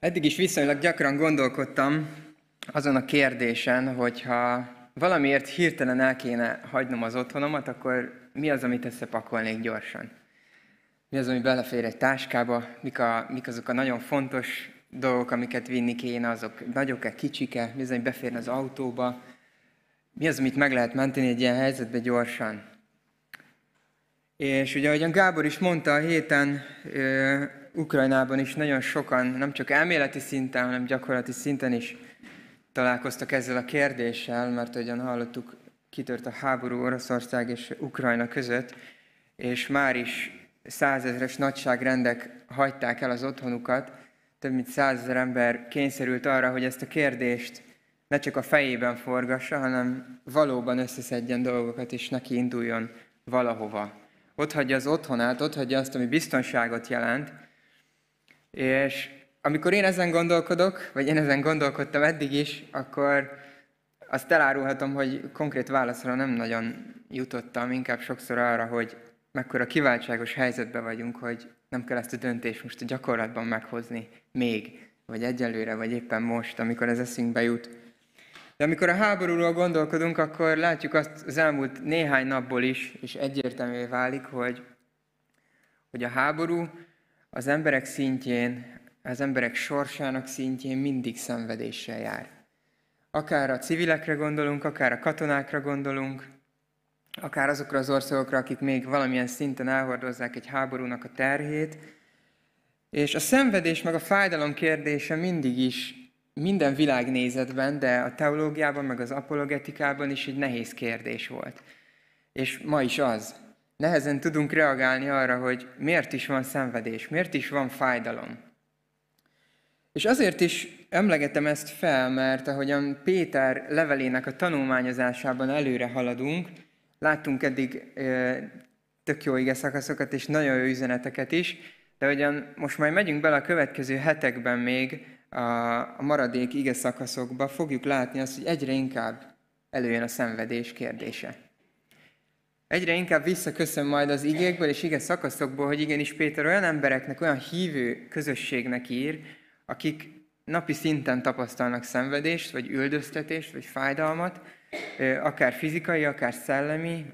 Eddig is viszonylag gyakran gondolkodtam azon a kérdésen, hogyha valamiért hirtelen el kéne hagynom az otthonomat, akkor mi az, amit összepakolnék gyorsan? Mi az, ami belefér egy táskába? Mik, a, mik azok a nagyon fontos dolgok, amiket vinni kéne? Azok nagyok-e, kicsike? Mi az, ami beférne az autóba? Mi az, amit meg lehet menteni egy ilyen helyzetbe gyorsan? És ugye, ahogyan Gábor is mondta, a héten Ukrajnában is nagyon sokan, nem csak elméleti szinten, hanem gyakorlati szinten is találkoztak ezzel a kérdéssel, mert ahogyan hallottuk, kitört a háború Oroszország és Ukrajna között, és már is százezres nagyságrendek hagyták el az otthonukat, több mint százezer ember kényszerült arra, hogy ezt a kérdést ne csak a fejében forgassa, hanem valóban összeszedjen dolgokat, és neki induljon valahova. Ott hagyja az otthonát, ott hagyja azt, ami biztonságot jelent, és amikor én ezen gondolkodok, vagy én ezen gondolkodtam eddig is, akkor azt elárulhatom, hogy konkrét válaszra nem nagyon jutottam, inkább sokszor arra, hogy mekkora kiváltságos helyzetben vagyunk, hogy nem kell ezt a döntést most a gyakorlatban meghozni még, vagy egyelőre, vagy éppen most, amikor ez eszünkbe jut. De amikor a háborúról gondolkodunk, akkor látjuk azt az elmúlt néhány napból is, és egyértelművé válik, hogy, hogy a háború az emberek szintjén, az emberek sorsának szintjén mindig szenvedéssel jár. Akár a civilekre gondolunk, akár a katonákra gondolunk, akár azokra az országokra, akik még valamilyen szinten elhordozzák egy háborúnak a terhét. És a szenvedés meg a fájdalom kérdése mindig is minden világnézetben, de a teológiában, meg az apologetikában is egy nehéz kérdés volt. És ma is az nehezen tudunk reagálni arra, hogy miért is van szenvedés, miért is van fájdalom. És azért is emlegetem ezt fel, mert ahogyan Péter levelének a tanulmányozásában előre haladunk, láttunk eddig tök jó ige szakaszokat és nagyon jó üzeneteket is, de ahogyan most majd megyünk bele a következő hetekben még a maradék ige szakaszokba, fogjuk látni azt, hogy egyre inkább előjön a szenvedés kérdése. Egyre inkább visszaköszön majd az igékből és ige szakaszokból, hogy igenis Péter olyan embereknek, olyan hívő közösségnek ír, akik napi szinten tapasztalnak szenvedést, vagy üldöztetést, vagy fájdalmat, akár fizikai, akár szellemi,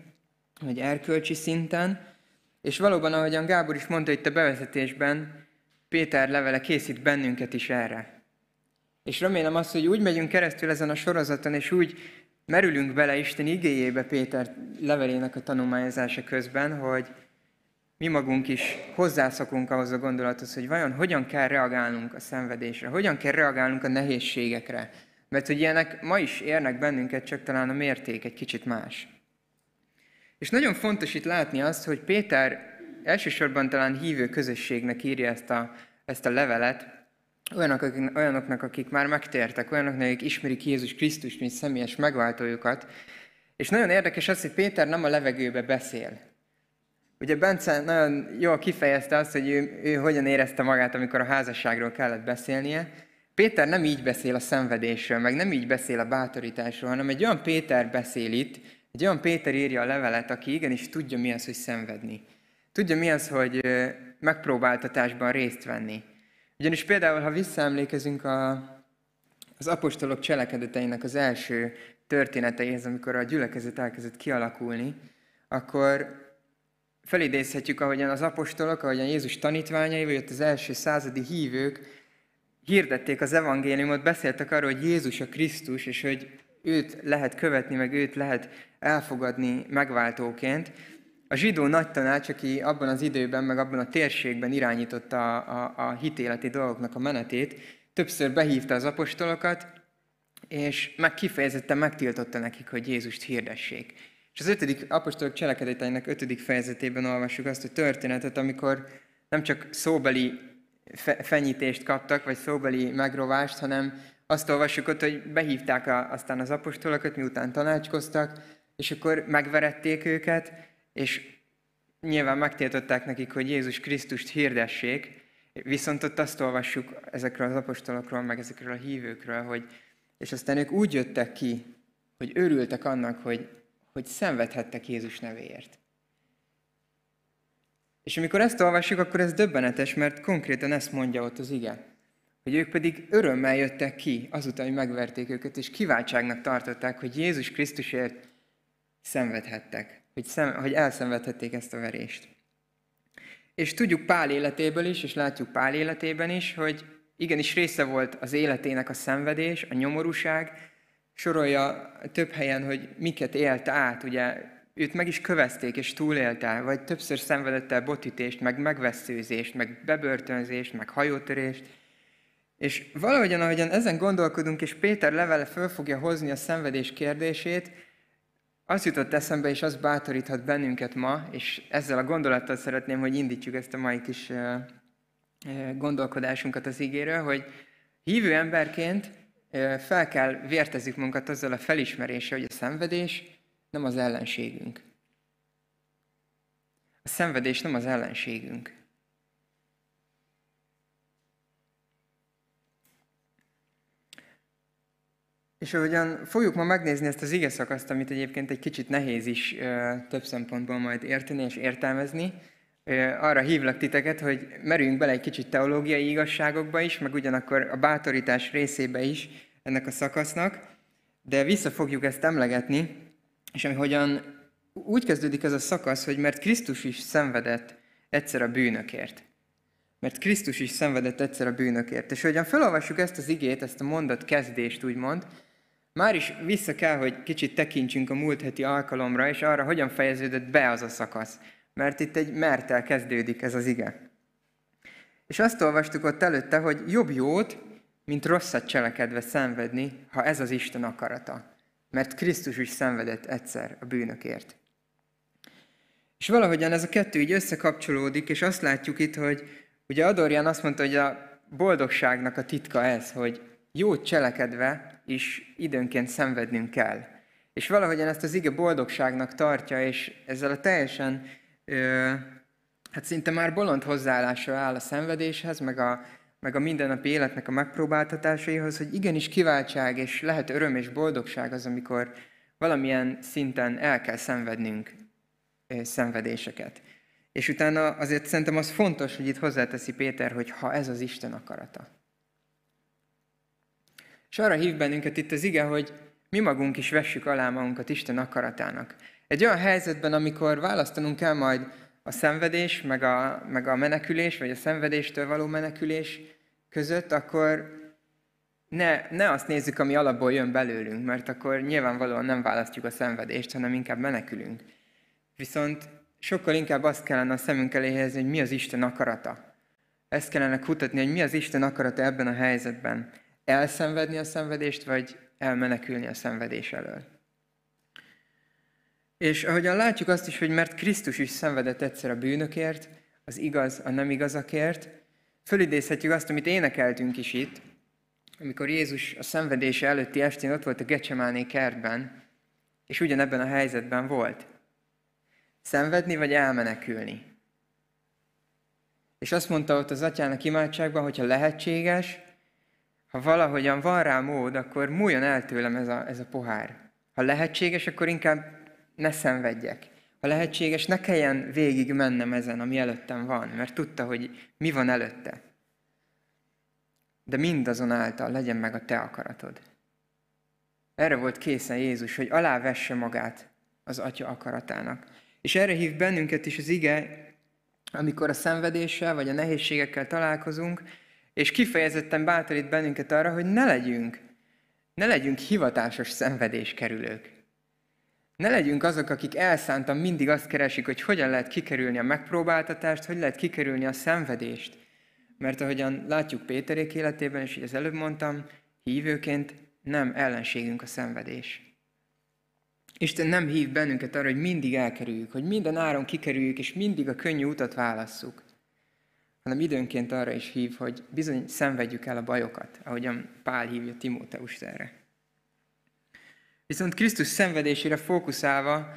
vagy erkölcsi szinten. És valóban, ahogyan Gábor is mondta itt a bevezetésben, Péter levele készít bennünket is erre. És remélem azt, hogy úgy megyünk keresztül ezen a sorozaton, és úgy merülünk bele Isten igéjébe Péter levelének a tanulmányozása közben, hogy mi magunk is hozzászokunk ahhoz a gondolathoz, hogy vajon hogyan kell reagálnunk a szenvedésre, hogyan kell reagálnunk a nehézségekre. Mert hogy ilyenek ma is érnek bennünket, csak talán a mérték egy kicsit más. És nagyon fontos itt látni azt, hogy Péter elsősorban talán hívő közösségnek írja ezt a, ezt a levelet, olyanok, akik, olyanoknak, akik már megtértek, olyanoknak, akik ismerik Jézus Krisztus, mint személyes megváltójukat. És nagyon érdekes az, hogy Péter nem a levegőbe beszél. Ugye Bence nagyon jól kifejezte azt, hogy ő, ő hogyan érezte magát, amikor a házasságról kellett beszélnie. Péter nem így beszél a szenvedésről, meg nem így beszél a bátorításról, hanem egy olyan Péter beszél itt, egy olyan Péter írja a levelet, aki igenis tudja mi az, hogy szenvedni. Tudja mi az, hogy megpróbáltatásban részt venni. Ugyanis például, ha visszaemlékezünk a, az apostolok cselekedeteinek az első történeteihez, amikor a gyülekezet elkezdett kialakulni, akkor felidézhetjük, ahogyan az apostolok, ahogyan Jézus tanítványai, vagy ott az első századi hívők hirdették az evangéliumot, beszéltek arról, hogy Jézus a Krisztus, és hogy őt lehet követni, meg őt lehet elfogadni megváltóként. A zsidó nagy tanács, aki abban az időben, meg abban a térségben irányította a, a, a hitéleti dolgoknak a menetét, többször behívta az apostolokat, és meg kifejezetten megtiltotta nekik, hogy Jézust hirdessék. És az ötödik apostolok cselekedeteinek ötödik fejezetében olvassuk azt a történetet, amikor nem csak szóbeli fe- fenyítést kaptak, vagy szóbeli megrovást, hanem azt olvassuk ott, hogy behívták a, aztán az apostolokat, miután tanácskoztak, és akkor megverették őket, és nyilván megtiltották nekik, hogy Jézus Krisztust hirdessék, viszont ott azt olvassuk ezekről az apostolokról, meg ezekről a hívőkről, hogy és aztán ők úgy jöttek ki, hogy örültek annak, hogy, hogy szenvedhettek Jézus nevéért. És amikor ezt olvassuk, akkor ez döbbenetes, mert konkrétan ezt mondja ott az ige. hogy ők pedig örömmel jöttek ki, azután, hogy megverték őket, és kiváltságnak tartották, hogy Jézus Krisztusért szenvedhettek, hogy, szem, hogy elszenvedhették ezt a verést. És tudjuk Pál életéből is, és látjuk Pál életében is, hogy igenis része volt az életének a szenvedés, a nyomorúság, sorolja több helyen, hogy miket élt át, ugye őt meg is kövezték és túlélte, vagy többször szenvedett el botítést, meg megveszőzést, meg bebörtönzést, meg hajótörést. És valahogyan, ahogyan ezen gondolkodunk, és Péter levele föl fogja hozni a szenvedés kérdését, az jutott eszembe, és az bátoríthat bennünket ma, és ezzel a gondolattal szeretném, hogy indítsuk ezt a mai kis gondolkodásunkat az ígéről, hogy hívő emberként fel kell vértezzük magunkat azzal a felismerése, hogy a szenvedés nem az ellenségünk. A szenvedés nem az ellenségünk. És ahogyan fogjuk ma megnézni ezt az ige szakaszt, amit egyébként egy kicsit nehéz is több szempontból majd érteni és értelmezni, arra hívlak titeket, hogy merüljünk bele egy kicsit teológiai igazságokba is, meg ugyanakkor a bátorítás részébe is ennek a szakasznak, de vissza fogjuk ezt emlegetni, és ahogyan úgy kezdődik ez a szakasz, hogy mert Krisztus is szenvedett egyszer a bűnökért. Mert Krisztus is szenvedett egyszer a bűnökért. És ahogyan felolvassuk ezt az igét, ezt a mondat kezdést úgymond, már is vissza kell, hogy kicsit tekintsünk a múlt heti alkalomra, és arra, hogyan fejeződött be az a szakasz. Mert itt egy mertel kezdődik ez az ige. És azt olvastuk ott előtte, hogy jobb jót, mint rosszat cselekedve szenvedni, ha ez az Isten akarata. Mert Krisztus is szenvedett egyszer a bűnökért. És valahogyan ez a kettő így összekapcsolódik, és azt látjuk itt, hogy ugye Adorján azt mondta, hogy a boldogságnak a titka ez, hogy jót cselekedve is időnként szenvednünk kell. És valahogyan ezt az ige boldogságnak tartja, és ezzel a teljesen, ö, hát szinte már bolond hozzáállásra áll a szenvedéshez, meg a, meg a mindennapi életnek a megpróbáltatásaihoz, hogy igenis kiváltság, és lehet öröm és boldogság az, amikor valamilyen szinten el kell szenvednünk szenvedéseket. És utána azért szerintem az fontos, hogy itt hozzáteszi Péter, hogy ha ez az Isten akarata. És arra hív bennünket itt az ige, hogy mi magunk is vessük alá magunkat Isten akaratának. Egy olyan helyzetben, amikor választanunk kell majd a szenvedés, meg a, meg a menekülés, vagy a szenvedéstől való menekülés között, akkor ne, ne azt nézzük, ami alapból jön belőlünk, mert akkor nyilvánvalóan nem választjuk a szenvedést, hanem inkább menekülünk. Viszont sokkal inkább azt kellene a szemünk elé helyezni, hogy mi az Isten akarata. Ezt kellene kutatni, hogy mi az Isten akarata ebben a helyzetben elszenvedni a szenvedést, vagy elmenekülni a szenvedés elől. És ahogyan látjuk azt is, hogy mert Krisztus is szenvedett egyszer a bűnökért, az igaz a nem igazakért, fölidézhetjük azt, amit énekeltünk is itt, amikor Jézus a szenvedése előtti estén ott volt a Gecsemáné kertben, és ugyanebben a helyzetben volt. Szenvedni vagy elmenekülni. És azt mondta ott az atyának imádságban, hogyha lehetséges, ha valahogyan van rá mód, akkor múljon el tőlem ez a, ez a pohár. Ha lehetséges, akkor inkább ne szenvedjek. Ha lehetséges, ne kelljen végig mennem ezen, ami előttem van, mert tudta, hogy mi van előtte. De mindazonáltal legyen meg a te akaratod. Erre volt készen Jézus, hogy alávesse magát az Atya akaratának. És erre hív bennünket is az ige, amikor a szenvedéssel vagy a nehézségekkel találkozunk, és kifejezetten bátorít bennünket arra, hogy ne legyünk, ne legyünk hivatásos szenvedéskerülők. Ne legyünk azok, akik elszántan mindig azt keresik, hogy hogyan lehet kikerülni a megpróbáltatást, hogy lehet kikerülni a szenvedést. Mert ahogyan látjuk Péterék életében, és így az előbb mondtam, hívőként nem ellenségünk a szenvedés. Isten nem hív bennünket arra, hogy mindig elkerüljük, hogy minden áron kikerüljük, és mindig a könnyű utat válasszuk hanem időnként arra is hív, hogy bizony szenvedjük el a bajokat, ahogyan Pál hívja Timóteust erre. Viszont Krisztus szenvedésére fókuszálva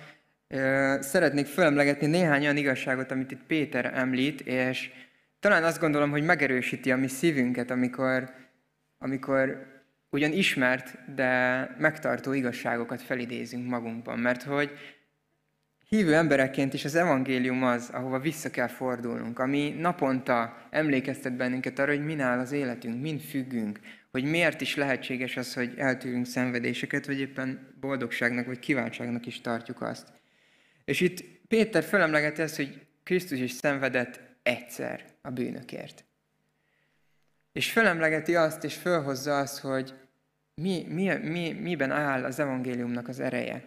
szeretnék fölemlegetni néhány olyan igazságot, amit itt Péter említ, és talán azt gondolom, hogy megerősíti a mi szívünket, amikor, amikor ugyan ismert, de megtartó igazságokat felidézünk magunkban. Mert hogy hívő emberekként is az evangélium az, ahova vissza kell fordulnunk, ami naponta emlékeztet bennünket arra, hogy min áll az életünk, min függünk, hogy miért is lehetséges az, hogy eltűrünk szenvedéseket, vagy éppen boldogságnak, vagy kiváltságnak is tartjuk azt. És itt Péter felemlegeti ezt, hogy Krisztus is szenvedett egyszer a bűnökért. És felemlegeti azt, és fölhozza azt, hogy mi, mi, mi, miben áll az evangéliumnak az ereje.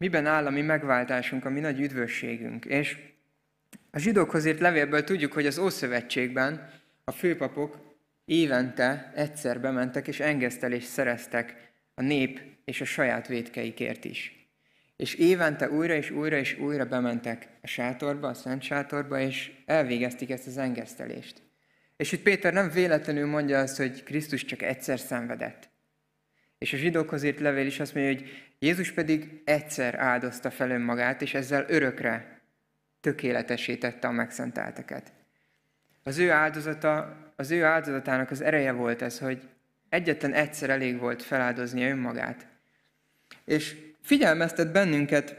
Miben áll a mi megváltásunk, a mi nagy üdvösségünk. És a zsidókhoz írt levélből tudjuk, hogy az Ószövetségben a főpapok évente egyszer bementek és engesztelést szereztek a nép és a saját védkeikért is. És évente újra és újra és újra bementek a sátorba, a szent sátorba, és elvégezték ezt az engesztelést. És itt Péter nem véletlenül mondja azt, hogy Krisztus csak egyszer szenvedett. És a zsidókhoz írt levél is azt mondja, hogy Jézus pedig egyszer áldozta fel önmagát, és ezzel örökre tökéletesítette a megszentelteket. Az ő áldozata, az ő áldozatának az ereje volt ez, hogy egyetlen egyszer elég volt feláldozni önmagát. És figyelmeztet bennünket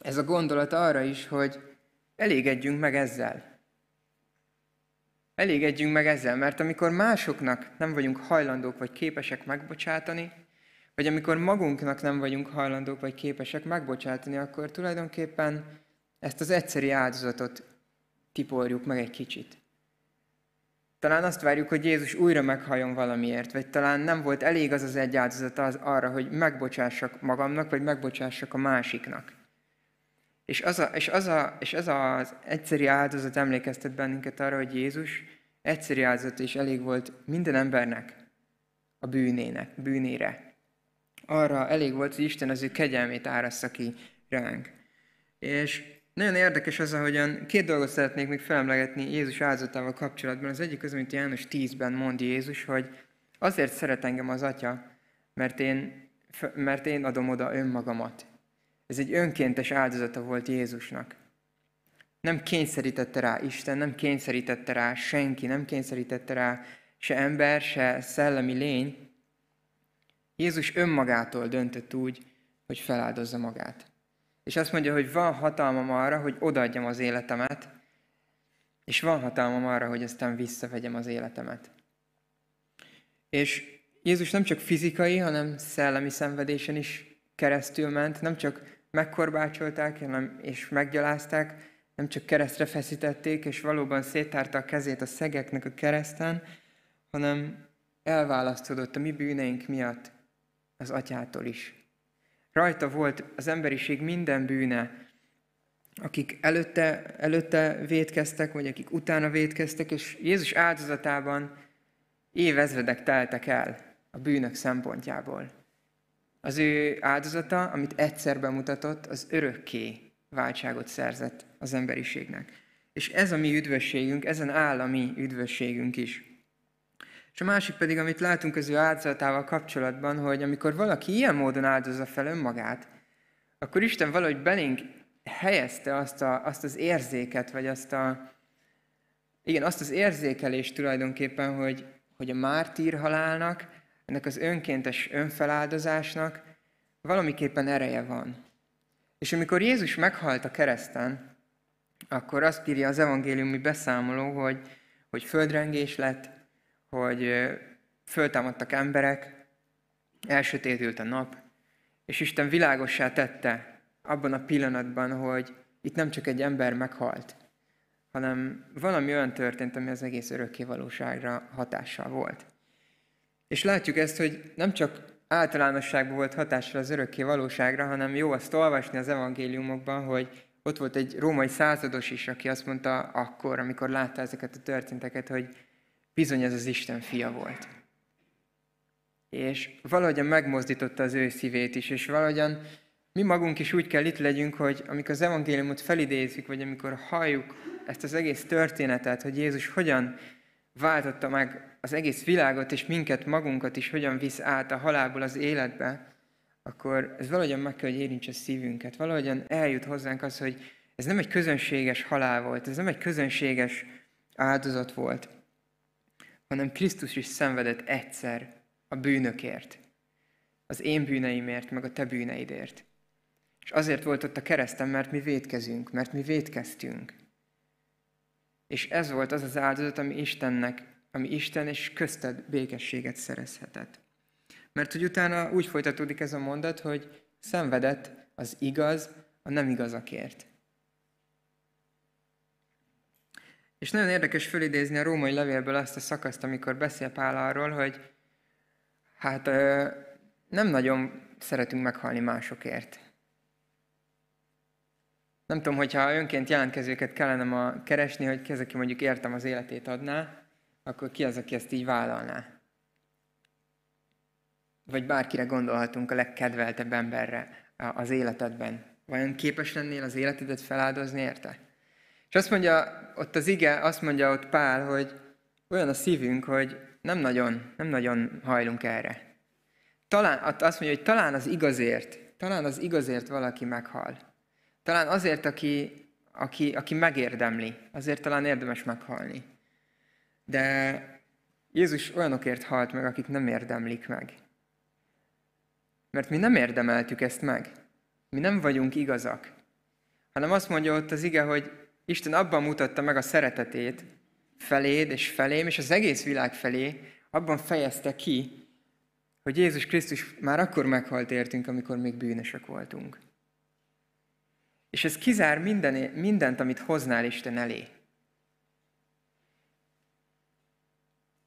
ez a gondolat arra is, hogy elégedjünk meg ezzel. Elégedjünk meg ezzel, mert amikor másoknak nem vagyunk hajlandók vagy képesek megbocsátani, vagy amikor magunknak nem vagyunk hajlandók vagy képesek megbocsátani, akkor tulajdonképpen ezt az egyszeri áldozatot tiporjuk meg egy kicsit. Talán azt várjuk, hogy Jézus újra meghalljon valamiért, vagy talán nem volt elég az az egy áldozat az arra, hogy megbocsássak magamnak, vagy megbocsássak a másiknak. És, az a, és, az a, és ez az egyszeri áldozat emlékeztet bennünket arra, hogy Jézus egyszeri áldozat is elég volt minden embernek a bűnének, bűnére. Arra elég volt, hogy Isten az ő kegyelmét árassza ki ránk. És nagyon érdekes az, ahogyan két dolgot szeretnék még felemlegetni Jézus áldozatával kapcsolatban. Az egyik az, amit János 10-ben mond Jézus, hogy azért szeret engem az Atya, mert én, mert én adom oda önmagamat. Ez egy önkéntes áldozata volt Jézusnak. Nem kényszerítette rá Isten, nem kényszerítette rá senki, nem kényszerítette rá se ember, se szellemi lény. Jézus önmagától döntött úgy, hogy feláldozza magát. És azt mondja, hogy van hatalmam arra, hogy odaadjam az életemet, és van hatalmam arra, hogy aztán visszavegyem az életemet. És Jézus nem csak fizikai, hanem szellemi szenvedésen is keresztül ment, nem csak megkorbácsolták hanem, és meggyalázták, nem csak keresztre feszítették, és valóban széttárta a kezét a szegeknek a kereszten, hanem elválasztódott a mi bűneink miatt az atyától is. Rajta volt az emberiség minden bűne, akik előtte, előtte védkeztek, vagy akik utána védkeztek, és Jézus áldozatában évezredek teltek el a bűnök szempontjából. Az ő áldozata, amit egyszer bemutatott, az örökké váltságot szerzett az emberiségnek. És ez a mi üdvösségünk, ezen áll a mi üdvösségünk is. És a másik pedig, amit látunk az ő áldozatával kapcsolatban, hogy amikor valaki ilyen módon áldozza fel önmagát, akkor Isten valahogy belénk helyezte azt, a, azt az érzéket, vagy azt a, igen, azt az érzékelést tulajdonképpen, hogy, hogy a mártír halálnak, ennek az önkéntes önfeláldozásnak valamiképpen ereje van. És amikor Jézus meghalt a kereszten, akkor azt írja az evangéliumi beszámoló, hogy, hogy földrengés lett, hogy föltámadtak emberek, elsötétült a nap, és Isten világossá tette abban a pillanatban, hogy itt nem csak egy ember meghalt, hanem valami olyan történt, ami az egész örökké valóságra hatással volt. És látjuk ezt, hogy nem csak általánosságban volt hatással az örökké valóságra, hanem jó azt olvasni az evangéliumokban, hogy ott volt egy római százados is, aki azt mondta akkor, amikor látta ezeket a történteket, hogy bizony ez az Isten fia volt. És valahogyan megmozdította az ő szívét is, és valahogyan mi magunk is úgy kell itt legyünk, hogy amikor az evangéliumot felidézzük, vagy amikor halljuk ezt az egész történetet, hogy Jézus hogyan váltotta meg az egész világot, és minket, magunkat is hogyan visz át a halálból az életbe, akkor ez valahogyan meg kell, hogy érintse szívünket. Valahogyan eljut hozzánk az, hogy ez nem egy közönséges halál volt, ez nem egy közönséges áldozat volt, hanem Krisztus is szenvedett egyszer a bűnökért, az én bűneimért, meg a te bűneidért. És azért volt ott a keresztem, mert mi védkezünk, mert mi védkeztünk. És ez volt az az áldozat, ami Istennek, ami Isten és közted békességet szerezhetett. Mert hogy utána úgy folytatódik ez a mondat, hogy szenvedett az igaz a nem igazakért. És nagyon érdekes fölidézni a római levélből azt a szakaszt, amikor beszél Pál arról, hogy hát nem nagyon szeretünk meghalni másokért. Nem tudom, hogyha önként jelentkezőket kellene ma keresni, hogy ki az, aki mondjuk értem az életét adná, akkor ki az, aki ezt így vállalná. Vagy bárkire gondolhatunk a legkedveltebb emberre az életedben. Vajon képes lennél az életedet feláldozni érte? És azt mondja, ott az ige, azt mondja ott Pál, hogy olyan a szívünk, hogy nem nagyon, nem nagyon hajlunk erre. Talán, azt mondja, hogy talán az igazért, talán az igazért valaki meghal. Talán azért, aki, aki, aki megérdemli, azért talán érdemes meghalni. De Jézus olyanokért halt meg, akik nem érdemlik meg. Mert mi nem érdemeltük ezt meg. Mi nem vagyunk igazak. Hanem azt mondja ott az ige, hogy Isten abban mutatta meg a szeretetét feléd és felém, és az egész világ felé, abban fejezte ki, hogy Jézus Krisztus már akkor meghalt értünk, amikor még bűnösök voltunk. És ez kizár minden, mindent, amit hoznál Isten elé.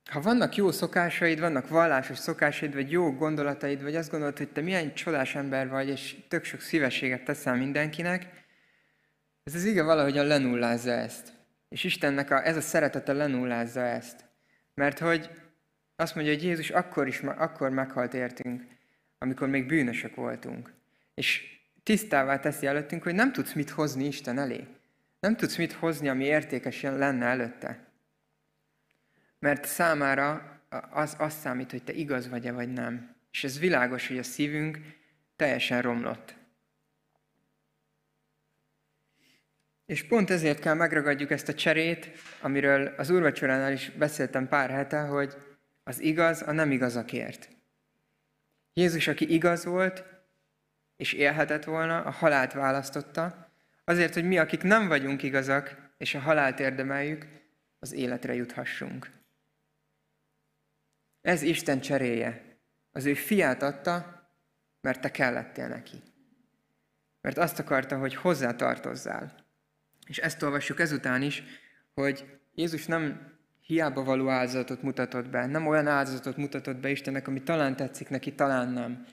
Ha vannak jó szokásaid, vannak vallásos szokásaid, vagy jó gondolataid, vagy azt gondolod, hogy te milyen csodás ember vagy, és tök sok szívességet teszel mindenkinek, ez az ige valahogyan lenullázza ezt. És Istennek a, ez a szeretete lenullázza ezt. Mert hogy azt mondja, hogy Jézus akkor is akkor meghalt értünk, amikor még bűnösök voltunk. És tisztává teszi előttünk, hogy nem tudsz mit hozni Isten elé. Nem tudsz mit hozni, ami értékes lenne előtte. Mert számára az, az számít, hogy te igaz vagy-e, vagy nem. És ez világos, hogy a szívünk teljesen romlott. És pont ezért kell megragadjuk ezt a cserét, amiről az úrvacsoránál is beszéltem pár hete, hogy az igaz a nem igazakért. Jézus, aki igaz volt, és élhetett volna, a halált választotta, azért, hogy mi, akik nem vagyunk igazak, és a halált érdemeljük, az életre juthassunk. Ez Isten cseréje. Az ő fiát adta, mert te kellettél neki. Mert azt akarta, hogy hozzá tartozzál. És ezt olvassuk ezután is, hogy Jézus nem hiába való áldozatot mutatott be, nem olyan áldozatot mutatott be Istennek, ami talán tetszik neki, talán nem,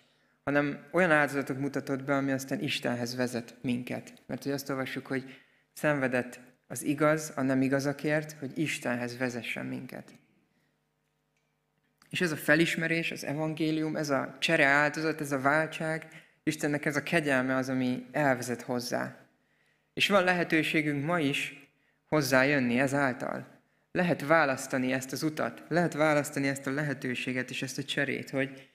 hanem olyan áldozatot mutatott be, ami aztán Istenhez vezet minket. Mert hogy azt olvassuk, hogy szenvedett az igaz, a nem igazakért, hogy Istenhez vezessen minket. És ez a felismerés, az evangélium, ez a csere áldozat, ez a váltság, Istennek ez a kegyelme az, ami elvezet hozzá. És van lehetőségünk ma is hozzájönni ezáltal. Lehet választani ezt az utat, lehet választani ezt a lehetőséget és ezt a cserét, hogy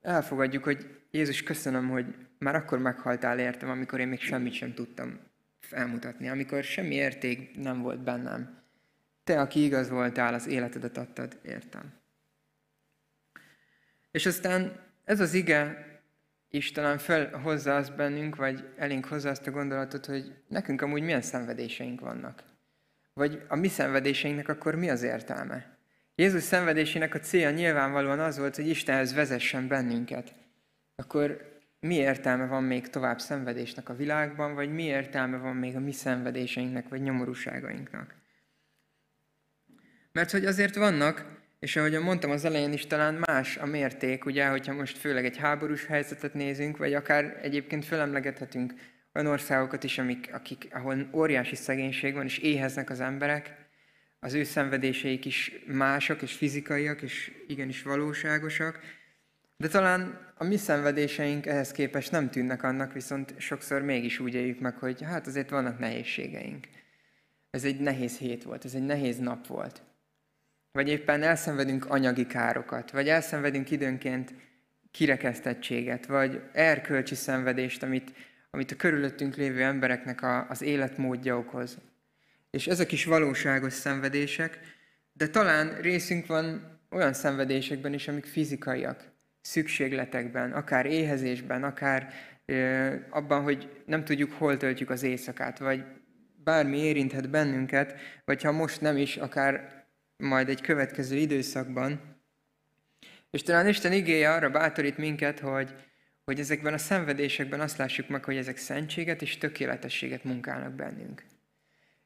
elfogadjuk, hogy Jézus, köszönöm, hogy már akkor meghaltál értem, amikor én még semmit sem tudtam elmutatni, amikor semmi érték nem volt bennem. Te, aki igaz voltál, az életedet adtad, értem. És aztán ez az ige is talán felhozza azt bennünk, vagy elénk hozza azt a gondolatot, hogy nekünk amúgy milyen szenvedéseink vannak. Vagy a mi szenvedéseinknek akkor mi az értelme? Jézus szenvedésének a célja nyilvánvalóan az volt, hogy Istenhez vezessen bennünket. Akkor mi értelme van még tovább szenvedésnek a világban, vagy mi értelme van még a mi szenvedéseinknek, vagy nyomorúságainknak? Mert hogy azért vannak és ahogy mondtam az elején is, talán más a mérték, ugye, hogyha most főleg egy háborús helyzetet nézünk, vagy akár egyébként felemlegethetünk olyan országokat is, amik, akik, ahol óriási szegénység van, és éheznek az emberek, az ő szenvedéseik is mások, és fizikaiak, és igenis valóságosak, de talán a mi szenvedéseink ehhez képest nem tűnnek annak, viszont sokszor mégis úgy éljük meg, hogy hát azért vannak nehézségeink. Ez egy nehéz hét volt, ez egy nehéz nap volt vagy éppen elszenvedünk anyagi károkat, vagy elszenvedünk időnként kirekesztettséget, vagy erkölcsi szenvedést, amit, amit a körülöttünk lévő embereknek a, az életmódja okoz. És ezek is valóságos szenvedések, de talán részünk van olyan szenvedésekben is, amik fizikaiak, szükségletekben, akár éhezésben, akár abban, hogy nem tudjuk, hol töltjük az éjszakát, vagy bármi érinthet bennünket, vagy ha most nem is, akár majd egy következő időszakban. És talán Isten igéje arra bátorít minket, hogy, hogy ezekben a szenvedésekben azt lássuk meg, hogy ezek szentséget és tökéletességet munkálnak bennünk.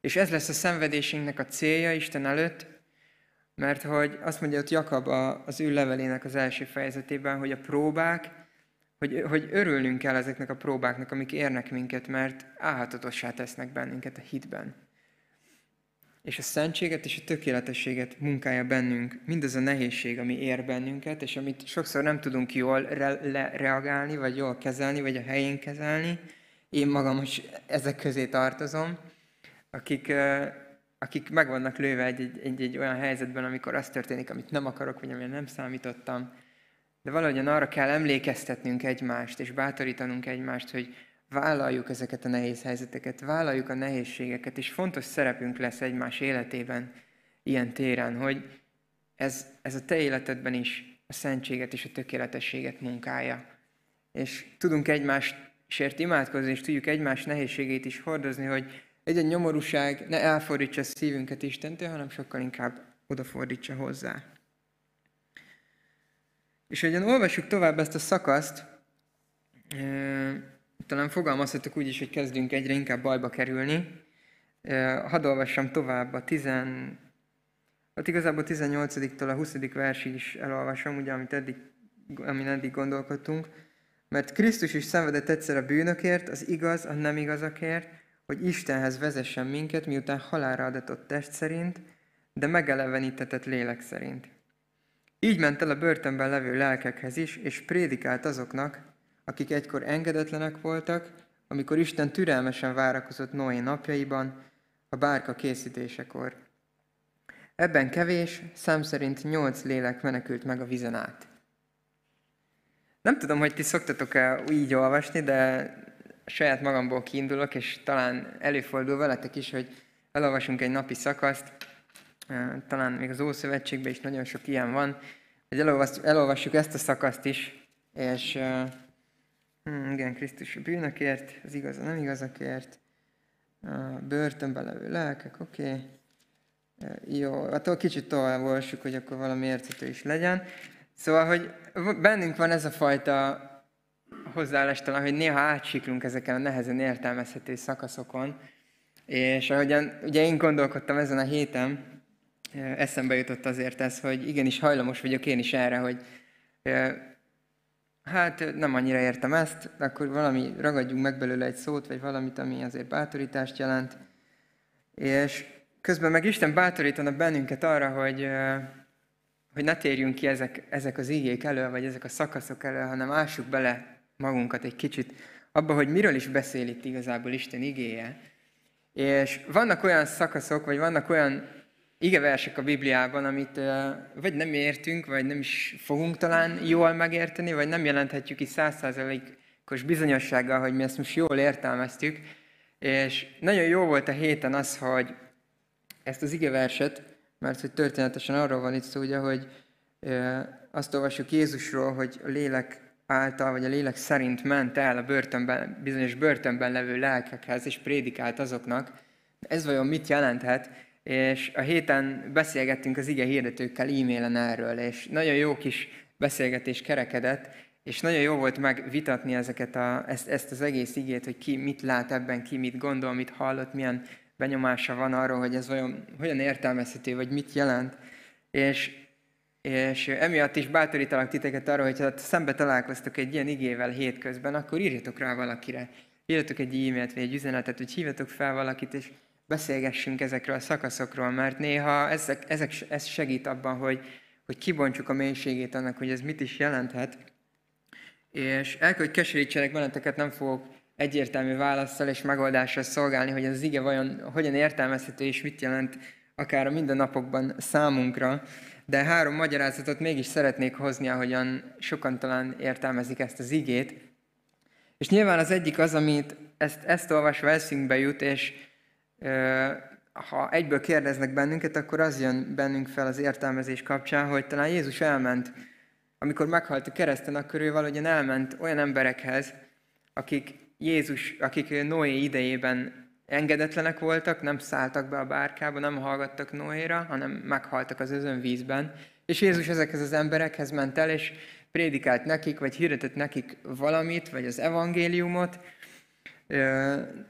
És ez lesz a szenvedésünknek a célja Isten előtt, mert hogy azt mondja ott Jakab az ő levelének az első fejezetében, hogy a próbák, hogy, hogy örülnünk kell ezeknek a próbáknak, amik érnek minket, mert álhatatossá tesznek bennünket a hitben. És a szentséget és a tökéletességet munkálja bennünk, mindaz a nehézség, ami ér bennünket, és amit sokszor nem tudunk jól re- reagálni, vagy jól kezelni, vagy a helyén kezelni. Én magam is ezek közé tartozom, akik, akik meg vannak lőve egy, egy, egy, egy olyan helyzetben, amikor az történik, amit nem akarok, vagy amire nem számítottam. De valahogyan arra kell emlékeztetnünk egymást, és bátorítanunk egymást, hogy vállaljuk ezeket a nehéz helyzeteket, vállaljuk a nehézségeket, és fontos szerepünk lesz egymás életében ilyen téren, hogy ez, ez a te életedben is a szentséget és a tökéletességet munkálja. És tudunk egymásért imádkozni, és tudjuk egymás nehézségét is hordozni, hogy egy egy nyomorúság ne elfordítsa a szívünket Istentől, hanem sokkal inkább odafordítsa hozzá. És hogyan olvassuk tovább ezt a szakaszt, talán fogalmazhatok úgy is, hogy kezdünk egyre inkább bajba kerülni. Hadd olvassam tovább a 10, hát igazából 18-tól a 20. versig is elolvasom, ugye, amit eddig, amin eddig gondolkodtunk. Mert Krisztus is szenvedett egyszer a bűnökért, az igaz, a nem igazakért, hogy Istenhez vezessen minket, miután halára adatott test szerint, de megelevenítetett lélek szerint. Így ment el a börtönben levő lelkekhez is, és prédikált azoknak, akik egykor engedetlenek voltak, amikor Isten türelmesen várakozott Noé napjaiban, a bárka készítésekor. Ebben kevés, szám szerint nyolc lélek menekült meg a vizen át. Nem tudom, hogy ti szoktatok-e így olvasni, de saját magamból kiindulok, és talán előfordul veletek is, hogy elolvasunk egy napi szakaszt, talán még az Ószövetségben is nagyon sok ilyen van, hogy elolvassuk ezt a szakaszt is, és Hmm, igen, Krisztus a bűnökért, az igaz a nem igazakért, a börtönbe levő lelkek, oké. Okay. Jó, attól kicsit tovább olvassuk, hogy akkor valami érthető is legyen. Szóval, hogy bennünk van ez a fajta hozzáállás talán, hogy néha átsiklunk ezeken a nehezen értelmezhető szakaszokon, és ahogyan ugye én gondolkodtam ezen a héten, eszembe jutott azért ez, hogy igenis hajlamos vagyok én is erre, hogy hát nem annyira értem ezt, akkor valami, ragadjunk meg belőle egy szót, vagy valamit, ami azért bátorítást jelent. És közben meg Isten bátorítana bennünket arra, hogy, hogy ne térjünk ki ezek, ezek az igék elől, vagy ezek a szakaszok elől, hanem ássuk bele magunkat egy kicsit abba, hogy miről is beszél itt igazából Isten igéje. És vannak olyan szakaszok, vagy vannak olyan igeversek a Bibliában, amit vagy nem értünk, vagy nem is fogunk talán jól megérteni, vagy nem jelenthetjük ki százszázalékos bizonyossággal, hogy mi ezt most jól értelmeztük. És nagyon jó volt a héten az, hogy ezt az igeverset, mert hogy történetesen arról van itt szó, ugye, hogy azt olvassuk Jézusról, hogy a lélek által, vagy a lélek szerint ment el a börtönben, bizonyos börtönben levő lelkekhez, és prédikált azoknak. Ez vajon mit jelenthet? És a héten beszélgettünk az ige hirdetőkkel e-mailen erről, és nagyon jó kis beszélgetés kerekedett, és nagyon jó volt megvitatni ezeket a, ezt, ezt az egész igét, hogy ki mit lát ebben, ki mit gondol, mit hallott, milyen benyomása van arról, hogy ez vajon, hogyan értelmezhető, vagy mit jelent. És, és emiatt is bátorítalak titeket arra, hogy ha szembe találkoztok egy ilyen igével hétközben, akkor írjatok rá valakire. Írjatok egy e-mailt, vagy egy üzenetet, hogy hívjatok fel valakit, és beszélgessünk ezekről a szakaszokról, mert néha ezek, ezek, ez segít abban, hogy, hogy kibontsuk a mélységét annak, hogy ez mit is jelenthet. És el hogy keserítsenek benneteket, nem fogok egyértelmű válaszsal és megoldással szolgálni, hogy az ige vajon hogyan értelmezhető és mit jelent akár a mindennapokban számunkra, de három magyarázatot mégis szeretnék hozni, ahogyan sokan talán értelmezik ezt az igét. És nyilván az egyik az, amit ezt, ezt olvasva eszünkbe jut, és ha egyből kérdeznek bennünket, akkor az jön bennünk fel az értelmezés kapcsán, hogy talán Jézus elment, amikor meghalt a kereszten, akkor ő valahogyan elment olyan emberekhez, akik Jézus, akik Noé idejében engedetlenek voltak, nem szálltak be a bárkába, nem hallgattak Noéra, hanem meghaltak az özönvízben. És Jézus ezekhez az emberekhez ment el, és prédikált nekik, vagy hirdetett nekik valamit, vagy az evangéliumot.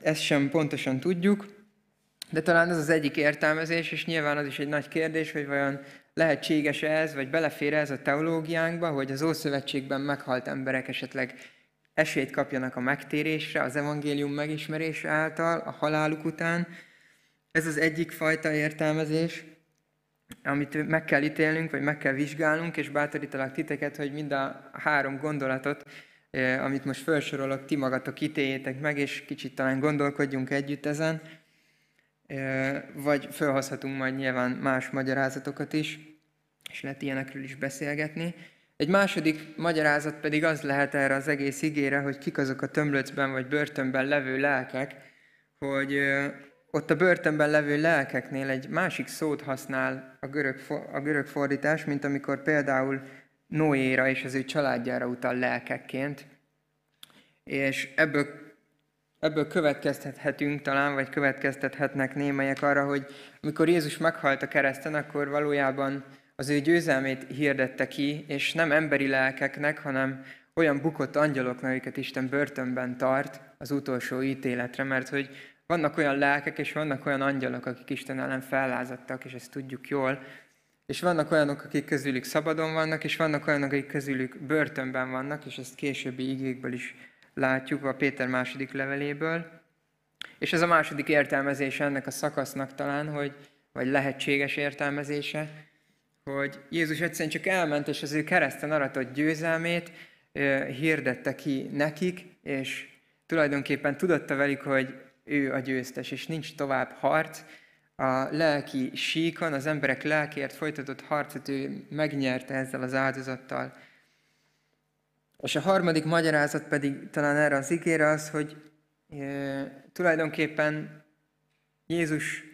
Ezt sem pontosan tudjuk, de talán ez az egyik értelmezés, és nyilván az is egy nagy kérdés, hogy vajon lehetséges ez, vagy belefér ez a teológiánkba, hogy az Ószövetségben meghalt emberek esetleg esélyt kapjanak a megtérésre, az evangélium megismerése által, a haláluk után. Ez az egyik fajta értelmezés, amit meg kell ítélnünk, vagy meg kell vizsgálnunk, és bátorítalak titeket, hogy mind a három gondolatot, eh, amit most felsorolok, ti magatok ítéljétek meg, és kicsit talán gondolkodjunk együtt ezen, vagy felhozhatunk majd nyilván más magyarázatokat is, és lehet ilyenekről is beszélgetni. Egy második magyarázat pedig az lehet erre az egész igére, hogy kik azok a tömlöcben vagy börtönben levő lelkek, hogy ott a börtönben levő lelkeknél egy másik szót használ a görög, a görög fordítás, mint amikor például Noéra és az ő családjára utal lelkekként. És ebből, ebből következtethetünk talán, vagy következtethetnek némelyek arra, hogy amikor Jézus meghalt a kereszten, akkor valójában az ő győzelmét hirdette ki, és nem emberi lelkeknek, hanem olyan bukott angyaloknak, akiket Isten börtönben tart az utolsó ítéletre, mert hogy vannak olyan lelkek, és vannak olyan angyalok, akik Isten ellen fellázadtak, és ezt tudjuk jól, és vannak olyanok, akik közülük szabadon vannak, és vannak olyanok, akik közülük börtönben vannak, és ezt későbbi igékből is látjuk a Péter második leveléből. És ez a második értelmezése ennek a szakasznak talán, hogy, vagy lehetséges értelmezése, hogy Jézus egyszerűen csak elment, és az ő kereszten aratott győzelmét hirdette ki nekik, és tulajdonképpen tudatta velük, hogy ő a győztes, és nincs tovább harc. A lelki síkon, az emberek lelkért folytatott harcot ő megnyerte ezzel az áldozattal. És a harmadik magyarázat pedig talán erre az ígére az, hogy e, tulajdonképpen Jézus,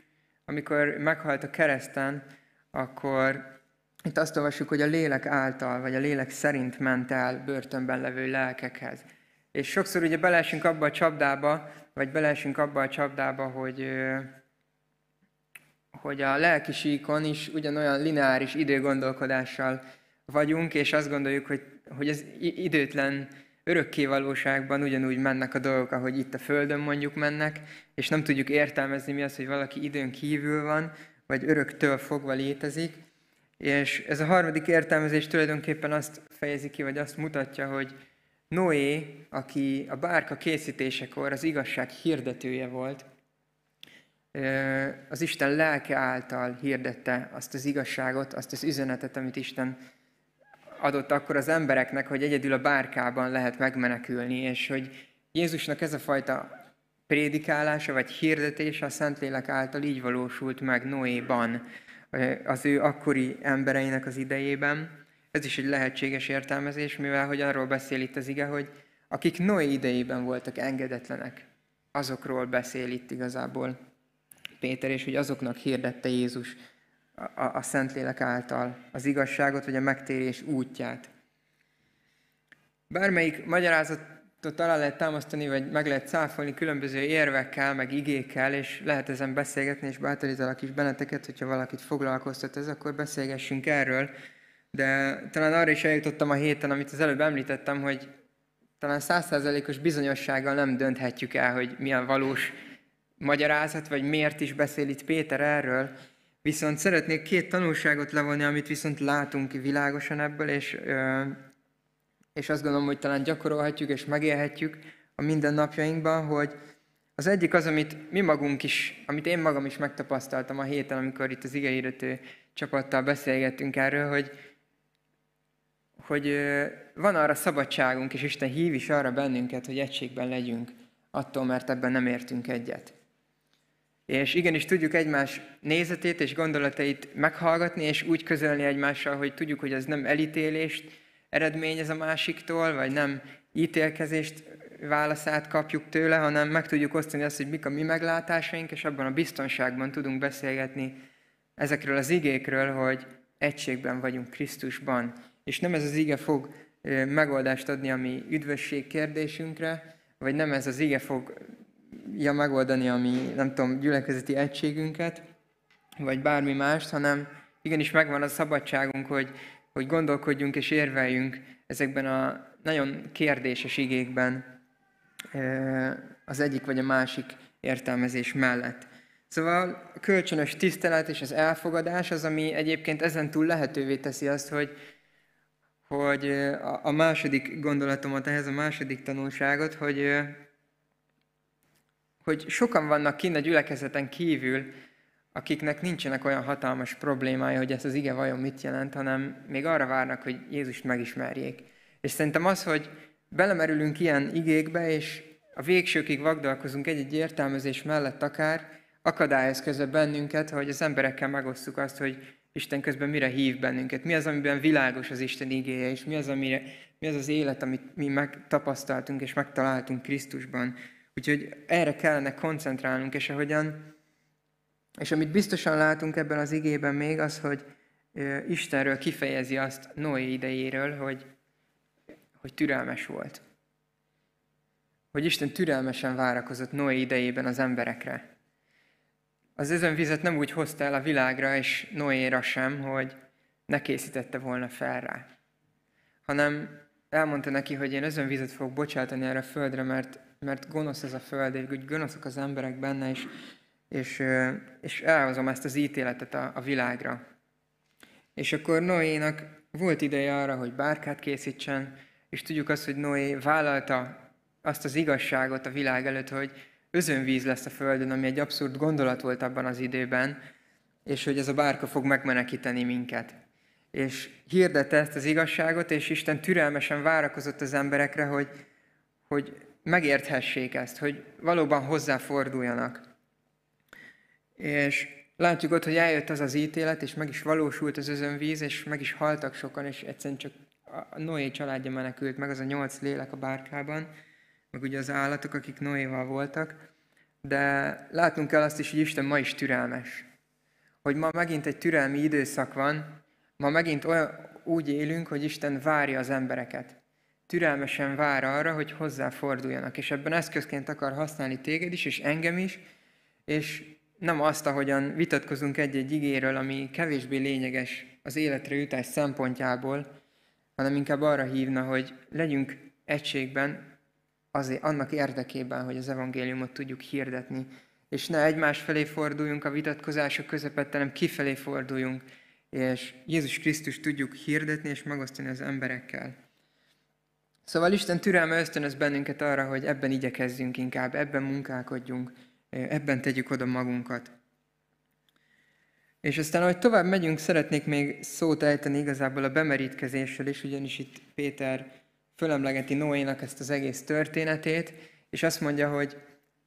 amikor meghalt a kereszten, akkor itt azt olvassuk, hogy a lélek által, vagy a lélek szerint ment el börtönben levő lelkekhez. És sokszor ugye beleesünk abba a csapdába, vagy beleesünk abba a csapdába, hogy, hogy a lelki síkon is ugyanolyan lineáris időgondolkodással vagyunk, és azt gondoljuk, hogy, hogy az időtlen örökké valóságban ugyanúgy mennek a dolgok, ahogy itt a Földön mondjuk mennek, és nem tudjuk értelmezni mi az, hogy valaki időn kívül van, vagy öröktől fogva létezik. És ez a harmadik értelmezés tulajdonképpen azt fejezi ki, vagy azt mutatja, hogy Noé, aki a bárka készítésekor az igazság hirdetője volt, az Isten lelke által hirdette azt az igazságot, azt az üzenetet, amit Isten adott akkor az embereknek, hogy egyedül a bárkában lehet megmenekülni, és hogy Jézusnak ez a fajta prédikálása vagy hirdetése a Szentlélek által így valósult meg Noéban, az ő akkori embereinek az idejében. Ez is egy lehetséges értelmezés, mivel hogy arról beszél itt az ige, hogy akik Noé idejében voltak engedetlenek, azokról beszél itt igazából Péter, és hogy azoknak hirdette Jézus a, a, Szentlélek által az igazságot, vagy a megtérés útját. Bármelyik magyarázatot alá lehet támasztani, vagy meg lehet cáfolni különböző érvekkel, meg igékkel, és lehet ezen beszélgetni, és bátorítalak is benneteket, hogyha valakit foglalkoztat ez, akkor beszélgessünk erről. De talán arra is eljutottam a héten, amit az előbb említettem, hogy talán százszerzelékos bizonyossággal nem dönthetjük el, hogy mi a valós magyarázat, vagy miért is beszél itt Péter erről. Viszont szeretnék két tanulságot levonni, amit viszont látunk világosan ebből, és, és azt gondolom, hogy talán gyakorolhatjuk és megélhetjük a mindennapjainkban, hogy az egyik az, amit mi magunk is, amit én magam is megtapasztaltam a héten, amikor itt az igehirdető csapattal beszélgettünk erről, hogy hogy van arra szabadságunk, és Isten hív is arra bennünket, hogy egységben legyünk, attól, mert ebben nem értünk egyet. És igenis tudjuk egymás nézetét és gondolatait meghallgatni, és úgy közölni egymással, hogy tudjuk, hogy ez nem elítélést eredményez a másiktól, vagy nem ítélkezést válaszát kapjuk tőle, hanem meg tudjuk osztani azt, hogy mik a mi meglátásaink, és abban a biztonságban tudunk beszélgetni ezekről az igékről, hogy egységben vagyunk Krisztusban, és nem ez az ige fog megoldást adni a mi üdvösség kérdésünkre, vagy nem ez az ige fogja megoldani a mi, nem tudom, gyülekezeti egységünket, vagy bármi mást, hanem igenis megvan a szabadságunk, hogy, hogy gondolkodjunk és érveljünk ezekben a nagyon kérdéses igékben az egyik vagy a másik értelmezés mellett. Szóval a kölcsönös tisztelet és az elfogadás az, ami egyébként ezen túl lehetővé teszi azt, hogy, hogy a második gondolatomat, ehhez a második tanulságot, hogy, hogy sokan vannak kint a gyülekezeten kívül, akiknek nincsenek olyan hatalmas problémája, hogy ez az ige vajon mit jelent, hanem még arra várnak, hogy Jézust megismerjék. És szerintem az, hogy belemerülünk ilyen igékbe, és a végsőkig vagdalkozunk egy-egy értelmezés mellett akár, akadályoz közben bennünket, hogy az emberekkel megosztjuk azt, hogy Isten közben mire hív bennünket, mi az, amiben világos az Isten igéje, és mi az, amire, mi az az élet, amit mi megtapasztaltunk és megtaláltunk Krisztusban. Úgyhogy erre kellene koncentrálnunk, és ahogyan, és amit biztosan látunk ebben az igében még, az, hogy Istenről kifejezi azt Noé idejéről, hogy, hogy türelmes volt. Hogy Isten türelmesen várakozott Noé idejében az emberekre. Az özönvizet nem úgy hozta el a világra és Noéra sem, hogy ne készítette volna fel rá. Hanem elmondta neki, hogy én özönvizet fogok bocsátani erre a földre, mert, mert gonosz ez a föld, és úgy gonoszok az emberek benne, és, és, és elhozom ezt az ítéletet a, a világra. És akkor Noénak volt ideje arra, hogy bárkát készítsen, és tudjuk azt, hogy Noé vállalta azt az igazságot a világ előtt, hogy özönvíz lesz a Földön, ami egy abszurd gondolat volt abban az időben, és hogy ez a bárka fog megmenekíteni minket. És hirdette ezt az igazságot, és Isten türelmesen várakozott az emberekre, hogy, hogy megérthessék ezt, hogy valóban hozzáforduljanak. És látjuk ott, hogy eljött az az ítélet, és meg is valósult az özönvíz, és meg is haltak sokan, és egyszerűen csak a Noé családja menekült meg, az a nyolc lélek a bárkában, meg ugye az állatok, akik Noéval voltak, de látnunk kell azt is, hogy Isten ma is türelmes. Hogy ma megint egy türelmi időszak van, ma megint olyan, úgy élünk, hogy Isten várja az embereket. Türelmesen vár arra, hogy hozzáforduljanak, és ebben eszközként akar használni téged is, és engem is, és nem azt, ahogyan vitatkozunk egy-egy igéről, ami kevésbé lényeges az életre jutás szempontjából, hanem inkább arra hívna, hogy legyünk egységben, azért, annak érdekében, hogy az evangéliumot tudjuk hirdetni, és ne egymás felé forduljunk a vitatkozások közepette, hanem kifelé forduljunk, és Jézus Krisztus tudjuk hirdetni és megosztani az emberekkel. Szóval Isten türelme ösztönöz bennünket arra, hogy ebben igyekezzünk inkább, ebben munkálkodjunk, ebben tegyük oda magunkat. És aztán, ahogy tovább megyünk, szeretnék még szót ejteni igazából a bemerítkezésről is, ugyanis itt Péter fölemlegeti Noénak ezt az egész történetét, és azt mondja, hogy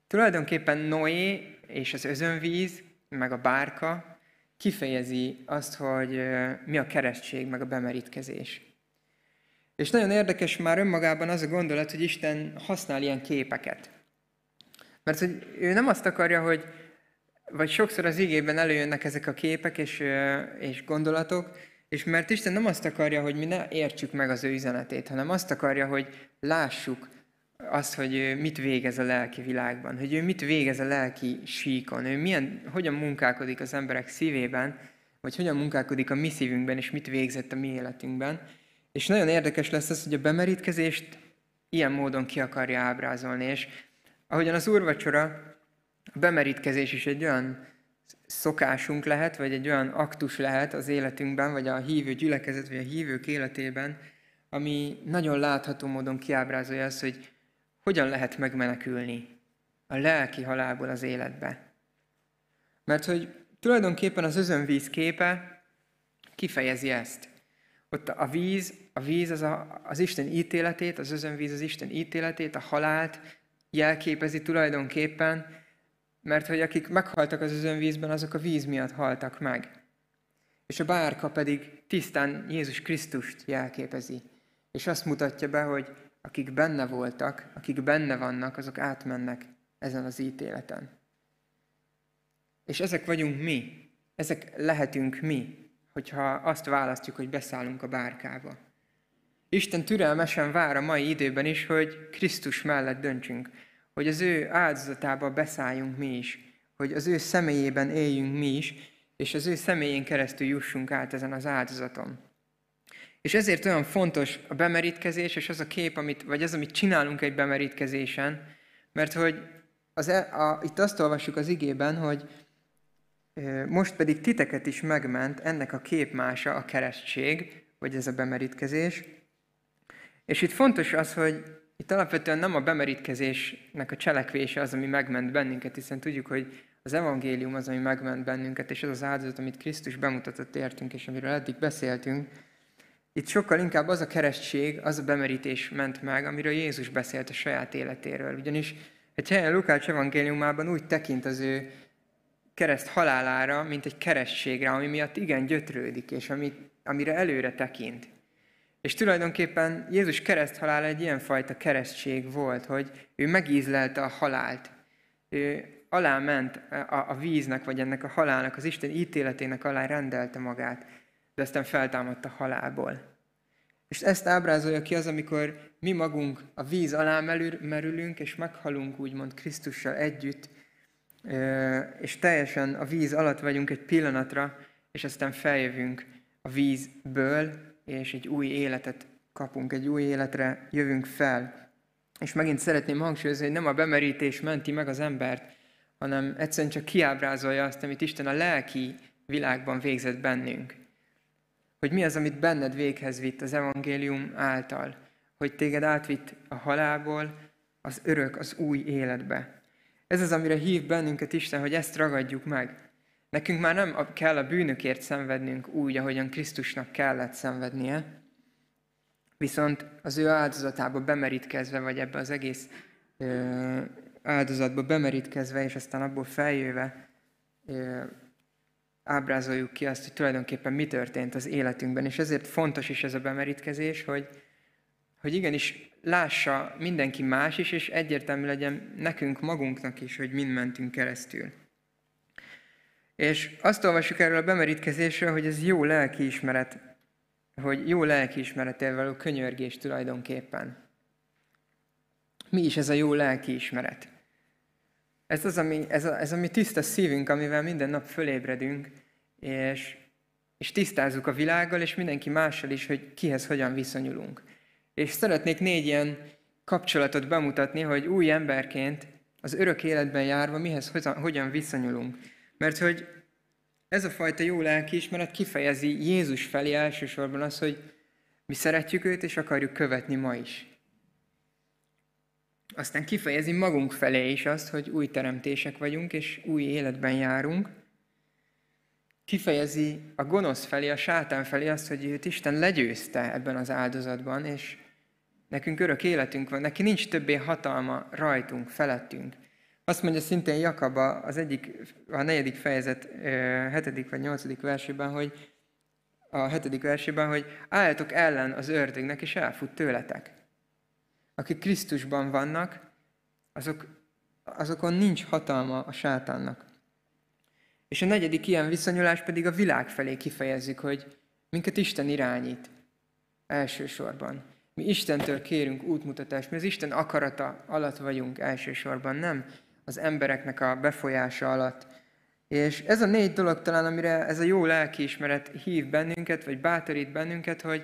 tulajdonképpen Noé és az özönvíz, meg a bárka kifejezi azt, hogy mi a keresztség, meg a bemerítkezés. És nagyon érdekes már önmagában az a gondolat, hogy Isten használ ilyen képeket. Mert hogy ő nem azt akarja, hogy, vagy sokszor az igében előjönnek ezek a képek és, és gondolatok, és mert Isten nem azt akarja, hogy mi ne értsük meg az ő üzenetét, hanem azt akarja, hogy lássuk azt, hogy mit végez a lelki világban, hogy ő mit végez a lelki síkon, ő milyen, hogyan munkálkodik az emberek szívében, vagy hogyan munkálkodik a mi szívünkben, és mit végzett a mi életünkben. És nagyon érdekes lesz az, hogy a bemerítkezést ilyen módon ki akarja ábrázolni, és ahogyan az úrvacsora, a bemerítkezés is egy olyan szokásunk lehet, vagy egy olyan aktus lehet az életünkben, vagy a hívő gyülekezet, vagy a hívők életében, ami nagyon látható módon kiábrázolja azt, hogy hogyan lehet megmenekülni a lelki halálból az életbe. Mert hogy tulajdonképpen az özönvíz képe kifejezi ezt. Ott a víz, a víz az a, az Isten ítéletét, az özönvíz az Isten ítéletét, a halált jelképezi tulajdonképpen, mert hogy akik meghaltak az özönvízben, azok a víz miatt haltak meg. És a bárka pedig tisztán Jézus Krisztust jelképezi. És azt mutatja be, hogy akik benne voltak, akik benne vannak, azok átmennek ezen az ítéleten. És ezek vagyunk mi, ezek lehetünk mi, hogyha azt választjuk, hogy beszállunk a bárkába. Isten türelmesen vár a mai időben is, hogy Krisztus mellett döntsünk, hogy az ő áldozatába beszálljunk mi is, hogy az ő személyében éljünk mi is, és az ő személyén keresztül jussunk át ezen az áldozaton. És ezért olyan fontos a bemerítkezés, és az a kép, amit, vagy az, amit csinálunk egy bemerítkezésen, mert hogy az, e, a, itt azt olvassuk az igében, hogy most pedig titeket is megment ennek a képmása, a keresztség, vagy ez a bemerítkezés. És itt fontos az, hogy itt alapvetően nem a bemerítkezésnek a cselekvése az, ami megment bennünket, hiszen tudjuk, hogy az evangélium az, ami megment bennünket, és az az áldozat, amit Krisztus bemutatott értünk, és amiről eddig beszéltünk. Itt sokkal inkább az a keresztség, az a bemerítés ment meg, amiről Jézus beszélt a saját életéről. Ugyanis egy helyen Lukács evangéliumában úgy tekint az ő kereszt halálára, mint egy keresztségre, ami miatt igen gyötrődik, és ami, amire előre tekint. És tulajdonképpen Jézus kereszt halála egy ilyenfajta keresztség volt, hogy ő megízlelte a halált. Ő aláment a, a víznek, vagy ennek a halálnak, az Isten ítéletének alá rendelte magát, de aztán feltámadt a halálból. És ezt ábrázolja ki az, amikor mi magunk a víz alá merülünk, és meghalunk úgymond Krisztussal együtt, és teljesen a víz alatt vagyunk egy pillanatra, és aztán feljövünk a vízből, és egy új életet kapunk, egy új életre jövünk fel. És megint szeretném hangsúlyozni, hogy nem a bemerítés menti meg az embert, hanem egyszerűen csak kiábrázolja azt, amit Isten a lelki világban végzett bennünk. Hogy mi az, amit benned véghez vitt az evangélium által. Hogy téged átvitt a halálból az örök, az új életbe. Ez az, amire hív bennünket Isten, hogy ezt ragadjuk meg. Nekünk már nem kell a bűnökért szenvednünk úgy, ahogyan Krisztusnak kellett szenvednie, viszont az ő áldozatába bemerítkezve, vagy ebbe az egész ö, áldozatba bemerítkezve, és aztán abból feljöve ö, ábrázoljuk ki azt, hogy tulajdonképpen mi történt az életünkben. És ezért fontos is ez a bemerítkezés, hogy, hogy igenis lássa mindenki más is, és egyértelmű legyen nekünk magunknak is, hogy mind mentünk keresztül. És azt olvassuk erről a bemerítkezésről, hogy ez jó lelkiismeret, hogy jó lelkiismerettel való könyörgés tulajdonképpen. Mi is ez a jó lelkiismeret? Ez az, ami, ez, a, ez a mi tiszta szívünk, amivel minden nap fölébredünk, és, és tisztázzuk a világgal, és mindenki mással is, hogy kihez hogyan viszonyulunk. És szeretnék négy ilyen kapcsolatot bemutatni, hogy új emberként az örök életben járva mihez hogyan, viszonyulunk. Mert hogy ez a fajta jó lelkiismeret kifejezi Jézus felé elsősorban az, hogy mi szeretjük őt, és akarjuk követni ma is. Aztán kifejezi magunk felé is azt, hogy új teremtések vagyunk, és új életben járunk. Kifejezi a gonosz felé, a sátán felé azt, hogy őt Isten legyőzte ebben az áldozatban, és nekünk örök életünk van, neki nincs többé hatalma rajtunk, felettünk. Azt mondja szintén Jakab az egyik, a negyedik fejezet hetedik vagy nyolcadik versében, hogy a hetedik versében, hogy álljatok ellen az ördögnek, és elfut tőletek. Akik Krisztusban vannak, azok, azokon nincs hatalma a sátánnak. És a negyedik ilyen viszonyulás pedig a világ felé kifejezik, hogy minket Isten irányít elsősorban. Mi Istentől kérünk útmutatást, mi az Isten akarata alatt vagyunk elsősorban, nem az embereknek a befolyása alatt. És ez a négy dolog talán, amire ez a jó lelkiismeret hív bennünket, vagy bátorít bennünket, hogy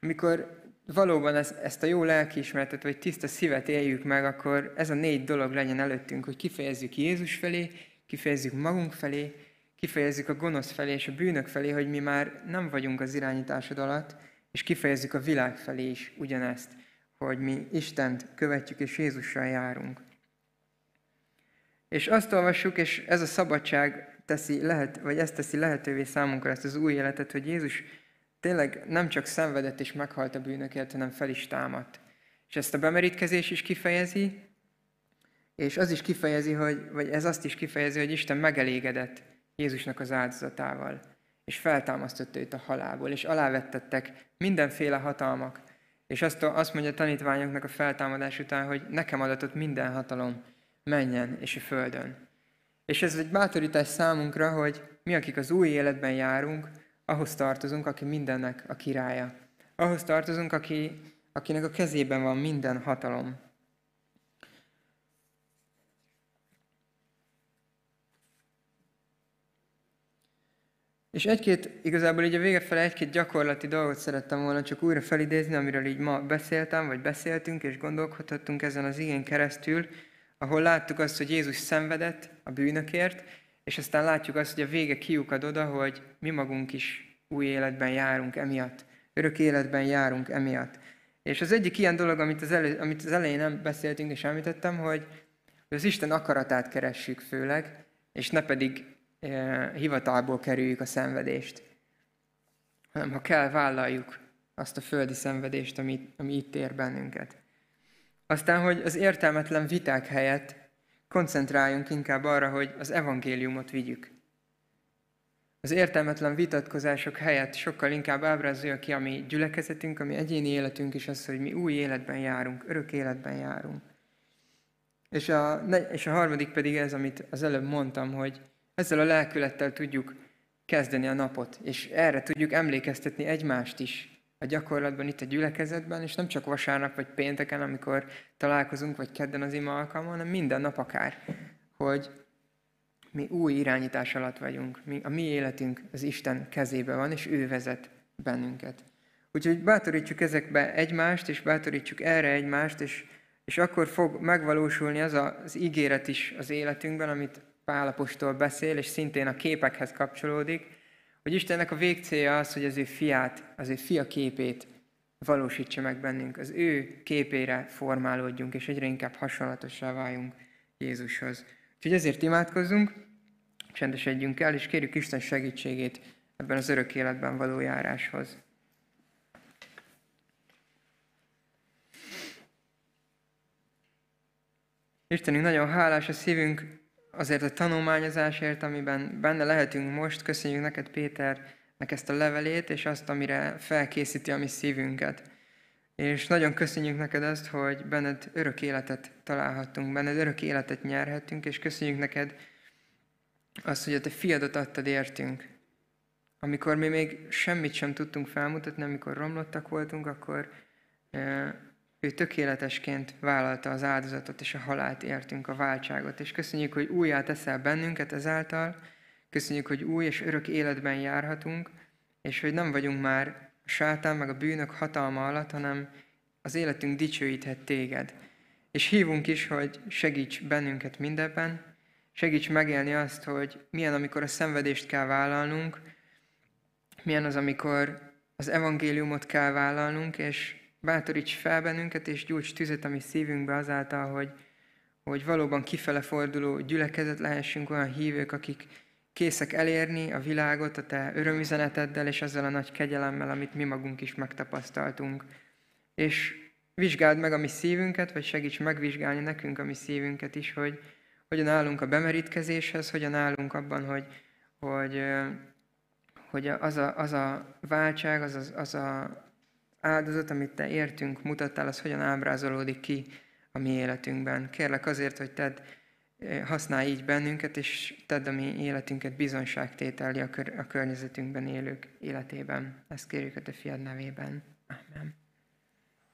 amikor valóban ezt a jó lelkiismeretet, vagy tiszta szívet éljük meg, akkor ez a négy dolog legyen előttünk, hogy kifejezzük Jézus felé, kifejezzük magunk felé, kifejezzük a gonosz felé és a bűnök felé, hogy mi már nem vagyunk az irányításod alatt, és kifejezzük a világ felé is ugyanezt, hogy mi Istent követjük és Jézussal járunk. És azt olvassuk, és ez a szabadság teszi lehet, vagy ezt teszi lehetővé számunkra ezt az új életet, hogy Jézus tényleg nem csak szenvedett és meghalt a bűnökért, hanem fel is támadt. És ezt a bemerítkezés is kifejezi, és az is kifejezi, hogy, vagy ez azt is kifejezi, hogy Isten megelégedett Jézusnak az áldozatával, és feltámasztotta őt a halálból, és alávettettek mindenféle hatalmak. És azt, azt mondja a tanítványoknak a feltámadás után, hogy nekem adatott minden hatalom, menjen és a földön. És ez egy bátorítás számunkra, hogy mi, akik az új életben járunk, ahhoz tartozunk, aki mindennek a királya, ahhoz tartozunk, aki, akinek a kezében van minden hatalom. És egy-két, igazából így a vége felé egy-két gyakorlati dolgot szerettem volna csak újra felidézni, amiről így ma beszéltem, vagy beszéltünk, és gondolkodhattunk ezen az igén keresztül, ahol láttuk azt, hogy Jézus szenvedett a bűnökért, és aztán látjuk azt, hogy a vége kiukad oda, hogy mi magunk is új életben járunk emiatt. Örök életben járunk emiatt. És az egyik ilyen dolog, amit az, elő, amit az elején nem beszéltünk és említettem, hogy az Isten akaratát keressük főleg, és ne pedig hivatalból kerüljük a szenvedést, hanem ha kell, vállaljuk azt a földi szenvedést, ami, ami itt ér bennünket. Aztán, hogy az értelmetlen viták helyett koncentráljunk inkább arra, hogy az evangéliumot vigyük. Az értelmetlen vitatkozások helyett sokkal inkább ábrázolja ki a mi gyülekezetünk, a mi egyéni életünk is az, hogy mi új életben járunk, örök életben járunk. És a, és a harmadik pedig ez, amit az előbb mondtam, hogy ezzel a lelkülettel tudjuk kezdeni a napot, és erre tudjuk emlékeztetni egymást is, a gyakorlatban itt a gyülekezetben, és nem csak vasárnap vagy pénteken, amikor találkozunk, vagy kedden az ima alkalma, hanem minden nap akár, hogy mi új irányítás alatt vagyunk. Mi, a mi életünk az Isten kezébe van, és ő vezet bennünket. Úgyhogy bátorítsuk ezekbe egymást, és bátorítsuk erre egymást, és, és akkor fog megvalósulni az a, az ígéret is az életünkben, amit Pálapostól beszél, és szintén a képekhez kapcsolódik, hogy Istennek a végcélja az, hogy az ő fiát, az ő fia képét valósítsa meg bennünk, az ő képére formálódjunk, és egyre inkább hasonlatossá váljunk Jézushoz. Úgyhogy ezért imádkozzunk, csendesedjünk el, és kérjük Isten segítségét ebben az örök életben való járáshoz. Istenünk, nagyon hálás a szívünk azért a tanulmányozásért, amiben benne lehetünk most. Köszönjük neked, Péternek ezt a levelét, és azt, amire felkészíti a mi szívünket. És nagyon köszönjük neked azt, hogy benned örök életet találhattunk, benned örök életet nyerhetünk, és köszönjük neked azt, hogy a te fiadat adtad értünk. Amikor mi még semmit sem tudtunk felmutatni, amikor romlottak voltunk, akkor eh, ő tökéletesként vállalta az áldozatot és a halált értünk, a váltságot. És köszönjük, hogy újjá teszel bennünket ezáltal, köszönjük, hogy új és örök életben járhatunk, és hogy nem vagyunk már a sátán meg a bűnök hatalma alatt, hanem az életünk dicsőíthet téged. És hívunk is, hogy segíts bennünket mindebben, segíts megélni azt, hogy milyen, amikor a szenvedést kell vállalnunk, milyen az, amikor az evangéliumot kell vállalnunk, és bátoríts fel bennünket, és gyújts tüzet a mi szívünkbe azáltal, hogy, hogy valóban kifele forduló gyülekezet lehessünk olyan hívők, akik készek elérni a világot a te örömüzeneteddel és azzal a nagy kegyelemmel, amit mi magunk is megtapasztaltunk. És vizsgáld meg a mi szívünket, vagy segíts megvizsgálni nekünk a mi szívünket is, hogy hogyan állunk a bemerítkezéshez, hogyan állunk abban, hogy, hogy, hogy az, a, az a váltság, az, az, az a áldozat, amit Te értünk, mutattál, az hogyan ábrázolódik ki a mi életünkben. Kérlek azért, hogy Ted eh, használj így bennünket, és tedd a mi életünket bizonságtételni a, kör, a környezetünkben élők életében. Ezt kérjük a Te fiad nevében. Amen.